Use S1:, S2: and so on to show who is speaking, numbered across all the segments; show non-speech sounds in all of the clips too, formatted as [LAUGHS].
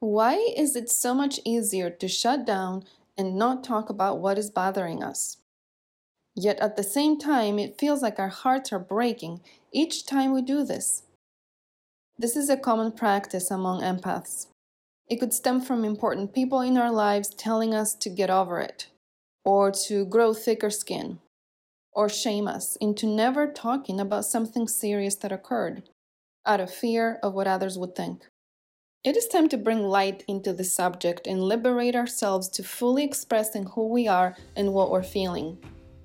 S1: Why is it so much easier to shut down and not talk about what is bothering us? Yet at the same time, it feels like our hearts are breaking each time we do this. This is a common practice among empaths. It could stem from important people in our lives telling us to get over it, or to grow thicker skin, or shame us into never talking about something serious that occurred, out of fear of what others would think. It is time to bring light into the subject and liberate ourselves to fully expressing who we are and what we're feeling.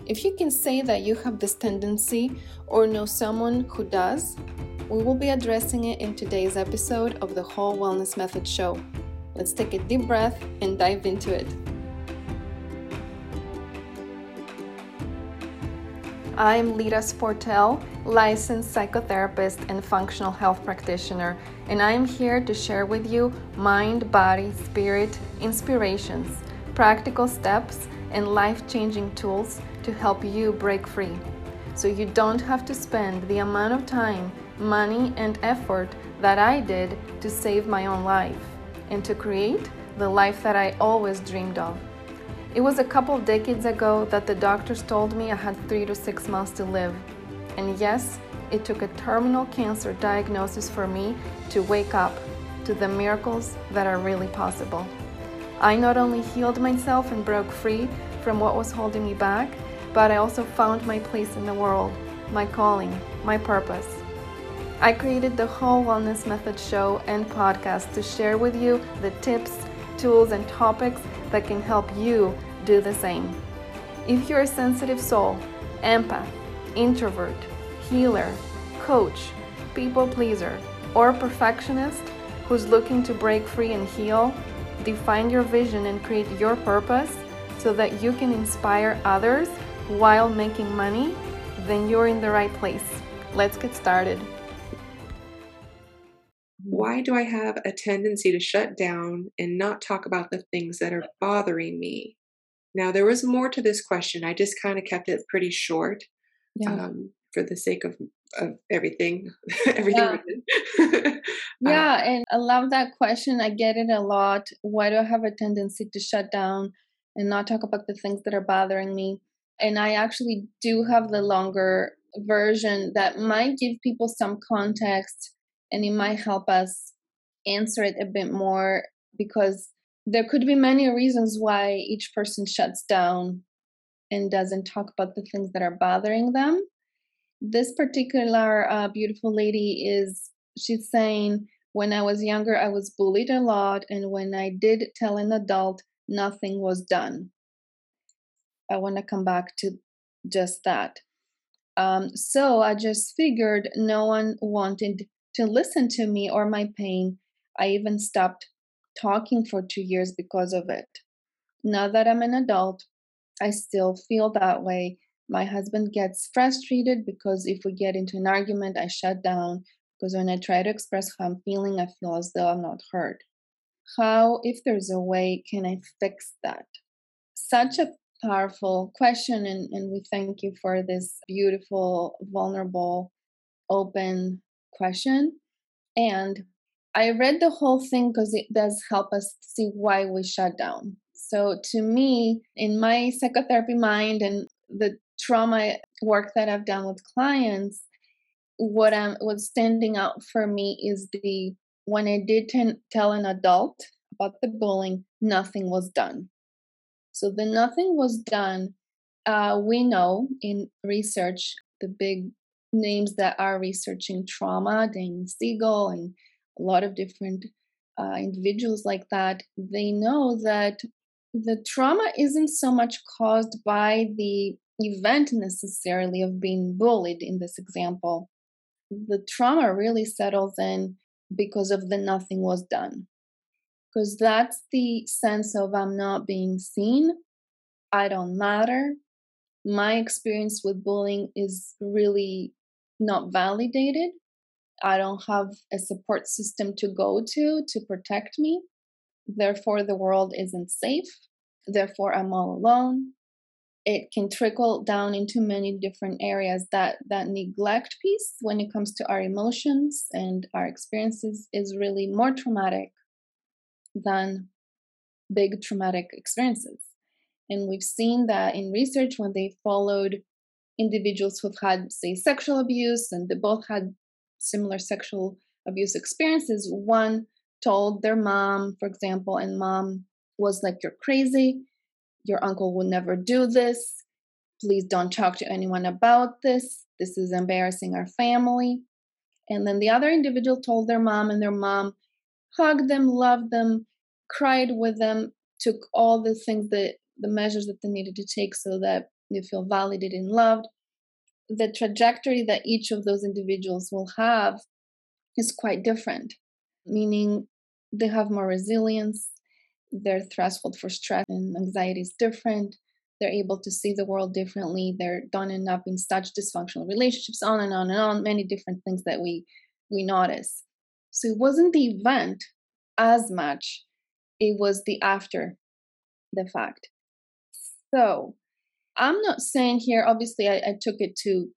S1: If you can say that you have this tendency or know someone who does, we will be addressing it in today's episode of the Whole Wellness Method Show. Let's take a deep breath and dive into it. I'm Lita Sportel, licensed psychotherapist and functional health practitioner, and I am here to share with you mind, body, spirit inspirations, practical steps, and life changing tools to help you break free so you don't have to spend the amount of time, money, and effort that I did to save my own life and to create the life that I always dreamed of. It was a couple of decades ago that the doctors told me I had three to six months to live. And yes, it took a terminal cancer diagnosis for me to wake up to the miracles that are really possible. I not only healed myself and broke free from what was holding me back, but I also found my place in the world, my calling, my purpose. I created the Whole Wellness Method show and podcast to share with you the tips, tools, and topics that can help you do the same. If you're a sensitive soul, empath, introvert, healer, coach, people pleaser, or perfectionist who's looking to break free and heal, define your vision and create your purpose so that you can inspire others while making money, then you're in the right place. Let's get started.
S2: Why do I have a tendency to shut down and not talk about the things that are bothering me? Now, there was more to this question. I just kind of kept it pretty short yeah. um, for the sake of, of everything. [LAUGHS] everything.
S1: Yeah. [LAUGHS] yeah, uh, and I love that question. I get it a lot. Why do I have a tendency to shut down and not talk about the things that are bothering me? And I actually do have the longer version that might give people some context and it might help us answer it a bit more because there could be many reasons why each person shuts down and doesn't talk about the things that are bothering them. This particular uh, beautiful lady is, she's saying, when I was younger, I was bullied a lot, and when I did tell an adult, nothing was done. I want to come back to just that. Um, so I just figured no one wanted to listen to me or my pain. I even stopped talking for two years because of it. Now that I'm an adult, I still feel that way. My husband gets frustrated because if we get into an argument, I shut down because when I try to express how I'm feeling, I feel as though I'm not heard. How, if there's a way, can I fix that? Such a powerful question, and, and we thank you for this beautiful, vulnerable, open question. And I read the whole thing because it does help us see why we shut down. So, to me, in my psychotherapy mind and the trauma work that I've done with clients, what I'm what's standing out for me is the when I did t- tell an adult about the bullying, nothing was done. So the nothing was done. Uh, we know in research the big names that are researching trauma, Dan Siegel and a lot of different uh, individuals like that, they know that the trauma isn't so much caused by the event necessarily of being bullied in this example. The trauma really settles in because of the nothing was done. Because that's the sense of I'm not being seen, I don't matter. My experience with bullying is really not validated. I don't have a support system to go to to protect me. Therefore, the world isn't safe. Therefore, I'm all alone. It can trickle down into many different areas. That that neglect piece, when it comes to our emotions and our experiences, is really more traumatic than big traumatic experiences. And we've seen that in research when they followed individuals who've had, say, sexual abuse and they both had similar sexual abuse experiences. One told their mom, for example, and mom was like, You're crazy. Your uncle will never do this. Please don't talk to anyone about this. This is embarrassing our family. And then the other individual told their mom, and their mom hugged them, loved them, cried with them, took all the things that the measures that they needed to take so that they feel validated and loved. The trajectory that each of those individuals will have is quite different, meaning they have more resilience, their threshold for stress and anxiety is different, they're able to see the world differently, they're done end up in such dysfunctional relationships, on and on and on, many different things that we we notice. So it wasn't the event as much, it was the after the fact. So I'm not saying here, obviously, I, I took it to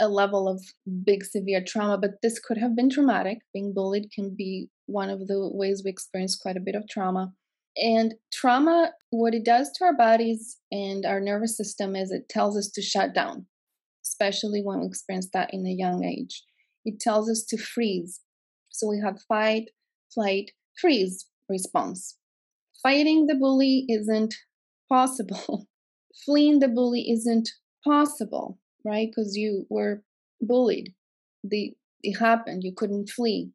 S1: a level of big severe trauma, but this could have been traumatic. Being bullied can be one of the ways we experience quite a bit of trauma. And trauma, what it does to our bodies and our nervous system is it tells us to shut down, especially when we experience that in a young age. It tells us to freeze. So we have fight, flight, freeze response. Fighting the bully isn't possible. [LAUGHS] Fleeing the bully isn't possible, right? Because you were bullied. The it happened. You couldn't flee.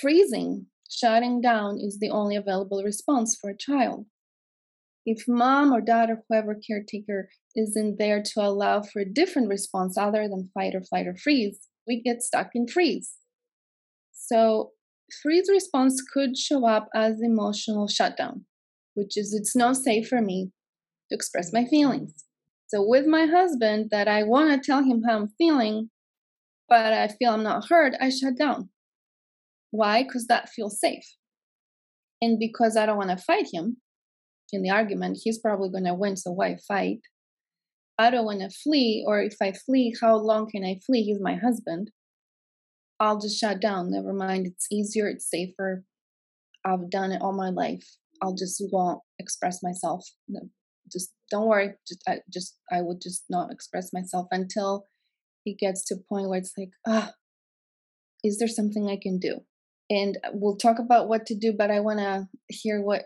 S1: Freezing, shutting down, is the only available response for a child. If mom or dad or whoever caretaker isn't there to allow for a different response other than fight or flight or freeze, we get stuck in freeze. So, freeze response could show up as emotional shutdown, which is it's not safe for me to express my feelings. So, with my husband, that I want to tell him how I'm feeling, but I feel I'm not heard, I shut down. Why? Because that feels safe. And because I don't want to fight him in the argument, he's probably going to win, so why fight? I don't want to flee, or if I flee, how long can I flee? He's my husband. I'll just shut down. Never mind. It's easier, it's safer. I've done it all my life. I'll just won't express myself. Just don't worry. Just I just I would just not express myself until it gets to a point where it's like, ah, is there something I can do? And we'll talk about what to do, but I want to hear what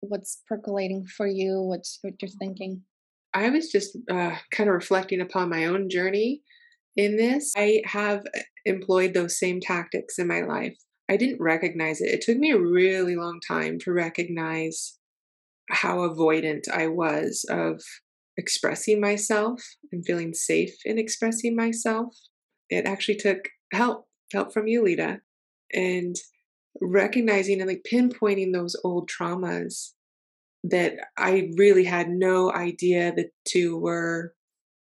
S1: what's percolating for you. What's what you're thinking.
S2: I was just uh, kind of reflecting upon my own journey in this. I have uh, employed those same tactics in my life. I didn't recognize it. It took me a really long time to recognize how avoidant I was of expressing myself and feeling safe in expressing myself. It actually took help, help from you, Lita, and recognizing and like pinpointing those old traumas that I really had no idea the two were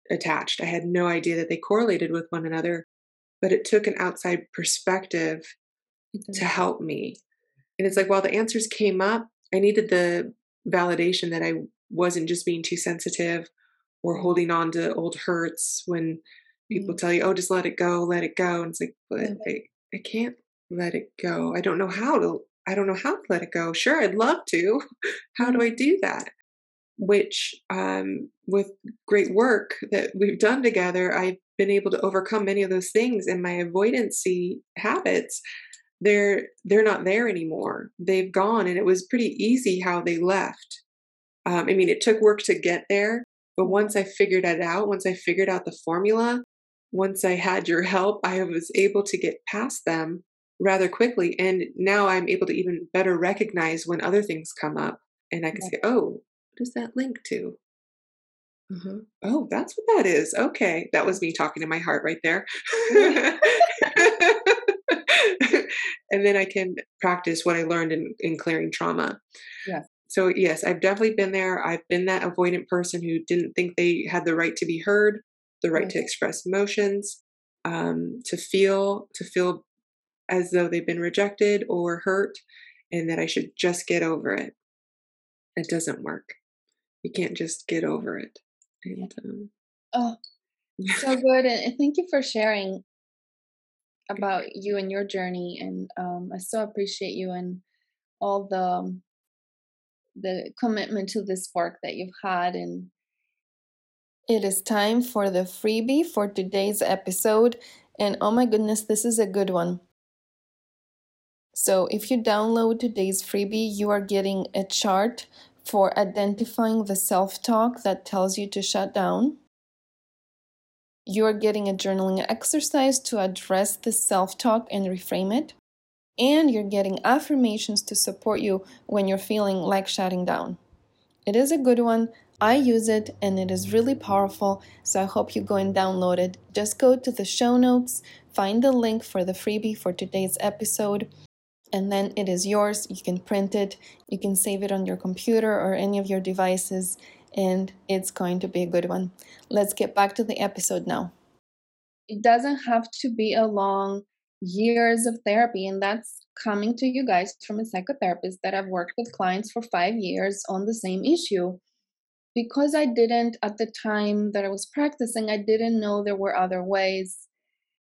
S2: attached. I had no idea that they correlated with one another, but it took an outside perspective to help me. And it's like while the answers came up, I needed the validation that I wasn't just being too sensitive or holding on to old hurts when people mm-hmm. tell you, oh, just let it go, let it go. And it's like, but I, I can't let it go. I don't know how to, I don't know how to let it go. Sure, I'd love to. [LAUGHS] how do I do that? Which, um, with great work that we've done together, I've been able to overcome many of those things and my avoidancy habits they're they're not there anymore they've gone and it was pretty easy how they left um, i mean it took work to get there but once i figured it out once i figured out the formula once i had your help i was able to get past them rather quickly and now i'm able to even better recognize when other things come up and i can say oh what does that link to uh-huh. Oh, that's what that is. Okay. That was me talking to my heart right there. [LAUGHS] [LAUGHS] and then I can practice what I learned in, in clearing trauma.
S1: Yeah.
S2: So, yes, I've definitely been there. I've been that avoidant person who didn't think they had the right to be heard, the right to express emotions, um, to feel, to feel as though they've been rejected or hurt, and that I should just get over it. It doesn't work. You can't just get over it. And, um,
S1: oh, so good. And thank you for sharing about you and your journey. And um, I so appreciate you and all the um, the commitment to this work that you've had and it is time for the freebie for today's episode and oh my goodness this is a good one so if you download today's freebie you are getting a chart for identifying the self-talk that tells you to shut down you are getting a journaling exercise to address the self talk and reframe it. And you're getting affirmations to support you when you're feeling like shutting down. It is a good one. I use it and it is really powerful. So I hope you go and download it. Just go to the show notes, find the link for the freebie for today's episode, and then it is yours. You can print it, you can save it on your computer or any of your devices, and it's going to be a good one. Let's get back to the episode now. It doesn't have to be a long years of therapy, and that's coming to you guys from a psychotherapist that I've worked with clients for five years on the same issue. Because I didn't, at the time that I was practicing, I didn't know there were other ways.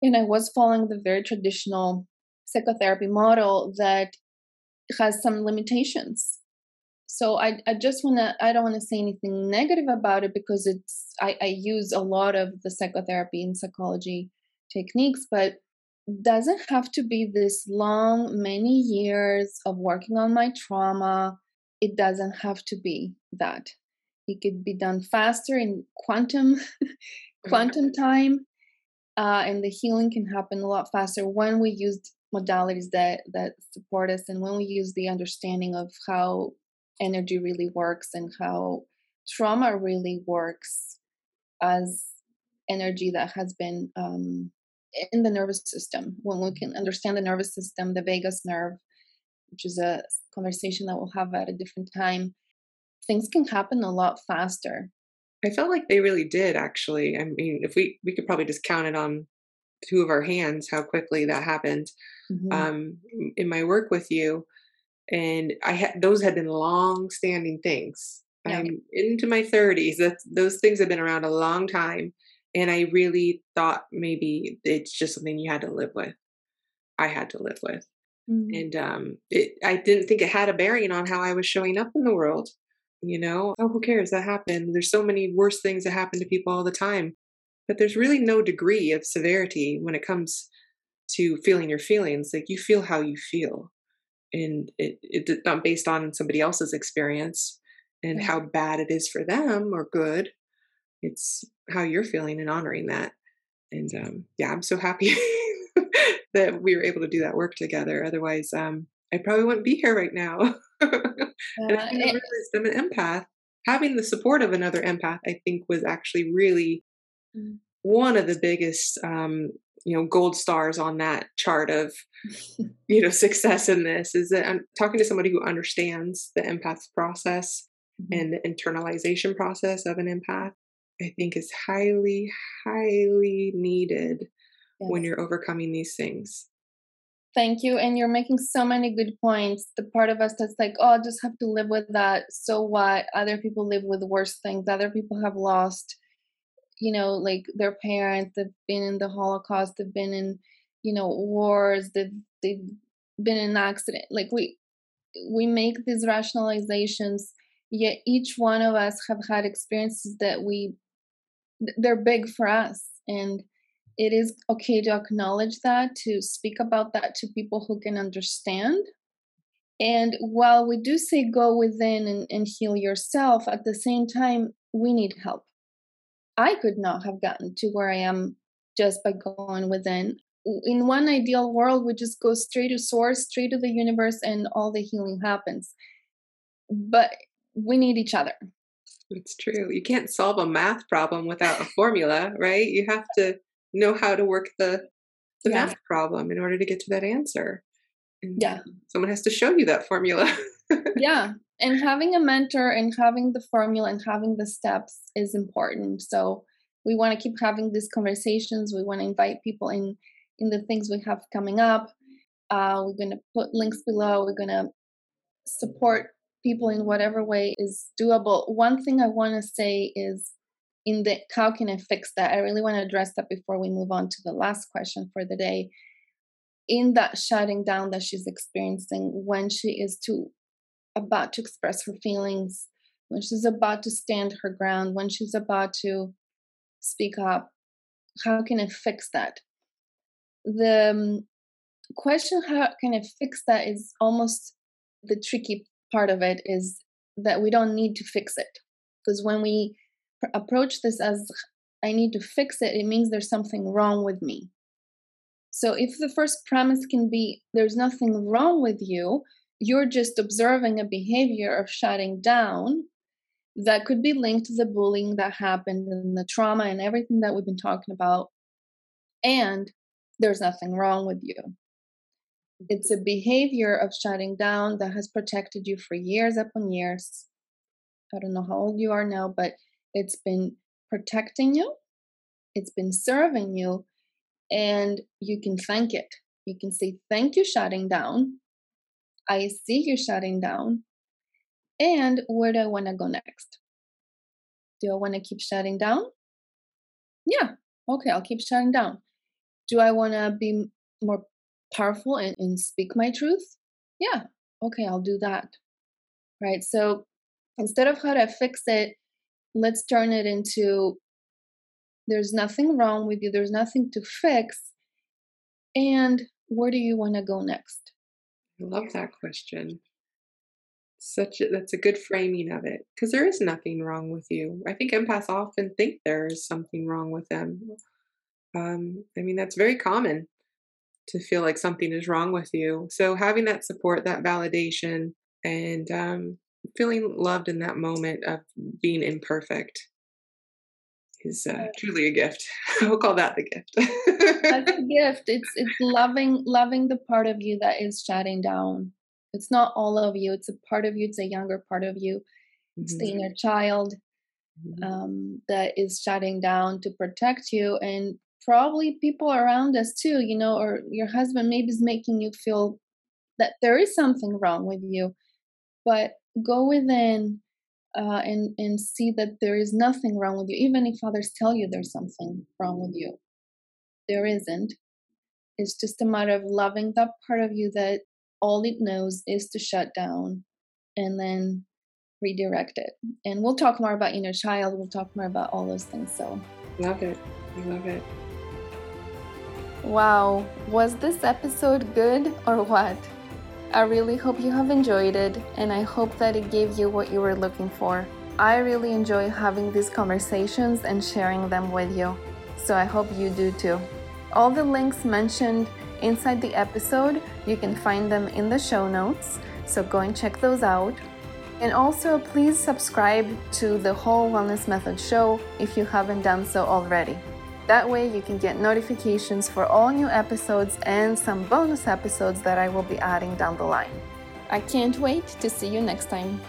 S1: And I was following the very traditional psychotherapy model that has some limitations so I, I just want to i don't want to say anything negative about it because it's I, I use a lot of the psychotherapy and psychology techniques but doesn't have to be this long many years of working on my trauma. It doesn't have to be that. It could be done faster in quantum [LAUGHS] quantum time uh, and the healing can happen a lot faster when we use modalities that that support us and when we use the understanding of how energy really works and how trauma really works as energy that has been um, in the nervous system. When we can understand the nervous system, the vagus nerve, which is a conversation that we'll have at a different time, things can happen a lot faster.
S2: I felt like they really did actually. I mean, if we we could probably just count it on two of our hands how quickly that happened. Mm-hmm. Um, in my work with you, and I had those had been long standing things. Yeah. I'm into my 30s. That's those things have been around a long time, and I really thought maybe it's just something you had to live with. I had to live with, mm-hmm. and um, it, I didn't think it had a bearing on how I was showing up in the world. You know, oh, who cares? That happened. There's so many worse things that happen to people all the time, but there's really no degree of severity when it comes to feeling your feelings. Like you feel how you feel and it, it's not based on somebody else's experience and how bad it is for them or good it's how you're feeling and honoring that. And um, yeah i'm so happy [LAUGHS] that we were able to do that work together otherwise um, i probably wouldn't be here right now. [LAUGHS] And i realized i'm an empath. Having the support of another empath i think was actually really mm. one of the biggest um, you know gold stars on that chart of you know [LAUGHS] success in this is that i'm talking to somebody who understands the empath process mm-hmm. and the internalization process of an empath i think is highly highly needed yes. when you're overcoming these things.
S1: Thank you and you're making so many good points. The part of us that's like oh i just have to live with that. So what? Other people live with worse things. Other people have lost you know like their parents they've been in the holocaust they've been in you know wars they've they've been in accident like we we make these rationalizations yet each one of us have had experiences that we they're big for us and it is okay to acknowledge that to speak about that to people who can understand. And while we do say go within and, and heal yourself at the same time we need help I could not have gotten to where I am just by going within. In one ideal world, we just go straight to source, straight to the universe, and all the healing happens. But we need each other.
S2: It's true. You can't solve a math problem without a formula, right? You have to know how to work the the yeah. math problem in order to get to that answer.
S1: And yeah.
S2: Someone has to show you that formula. [LAUGHS]
S1: yeah and having a mentor and having the formula and having the steps is important so we want to keep having these conversations we want to invite people in in the things we have coming up uh, we're going to put links below we're going to support people in whatever way is doable one thing i want to say is in the how can i fix that i really want to address that before we move on to the last question for the day in that shutting down that she's experiencing when she is too about to express her feelings, when she's about to stand her ground, when she's about to speak up. How can I fix that? The um, question, how can I fix that, is almost the tricky part of it is that we don't need to fix it. Because when we pr- approach this as I need to fix it, it means there's something wrong with me. So if the first premise can be there's nothing wrong with you, you're just observing a behavior of shutting down that could be linked to the bullying that happened and the trauma and everything that we've been talking about. And there's nothing wrong with you. It's a behavior of shutting down that has protected you for years upon years. I don't know how old you are now, but it's been protecting you, it's been serving you, and you can thank it. You can say, Thank you, shutting down. I see you shutting down. And where do I want to go next? Do I want to keep shutting down? Yeah, okay, I'll keep shutting down. Do I want to be more powerful and, and speak my truth? Yeah, okay, I'll do that. Right? So instead of how to fix it, let's turn it into there's nothing wrong with you, there's nothing to fix. And where do you want to go next?
S2: I love that question. Such a, that's a good framing of it because there is nothing wrong with you. I think empaths often think there is something wrong with them. Um, I mean, that's very common to feel like something is wrong with you. So having that support, that validation, and um, feeling loved in that moment of being imperfect is uh, truly a gift. [LAUGHS] we'll call that the gift.
S1: That's a [LAUGHS] gift. It's it's loving loving the part of you that is shutting down. It's not all of you. It's a part of you. It's a younger part of you. It's mm-hmm. the inner child mm-hmm. um, that is shutting down to protect you, and probably people around us too. You know, or your husband maybe is making you feel that there is something wrong with you, but go within uh, and and see that there is nothing wrong with you, even if others tell you there's something wrong with you. There isn't. It's just a matter of loving that part of you that all it knows is to shut down and then redirect it. And we'll talk more about inner child. We'll talk more about all those things. So
S2: love it. I love it.
S1: Wow, was this episode good or what? I really hope you have enjoyed it, and I hope that it gave you what you were looking for. I really enjoy having these conversations and sharing them with you, so I hope you do too. All the links mentioned inside the episode, you can find them in the show notes, so go and check those out. And also, please subscribe to the Whole Wellness Method show if you haven't done so already. That way, you can get notifications for all new episodes and some bonus episodes that I will be adding down the line. I can't wait to see you next time.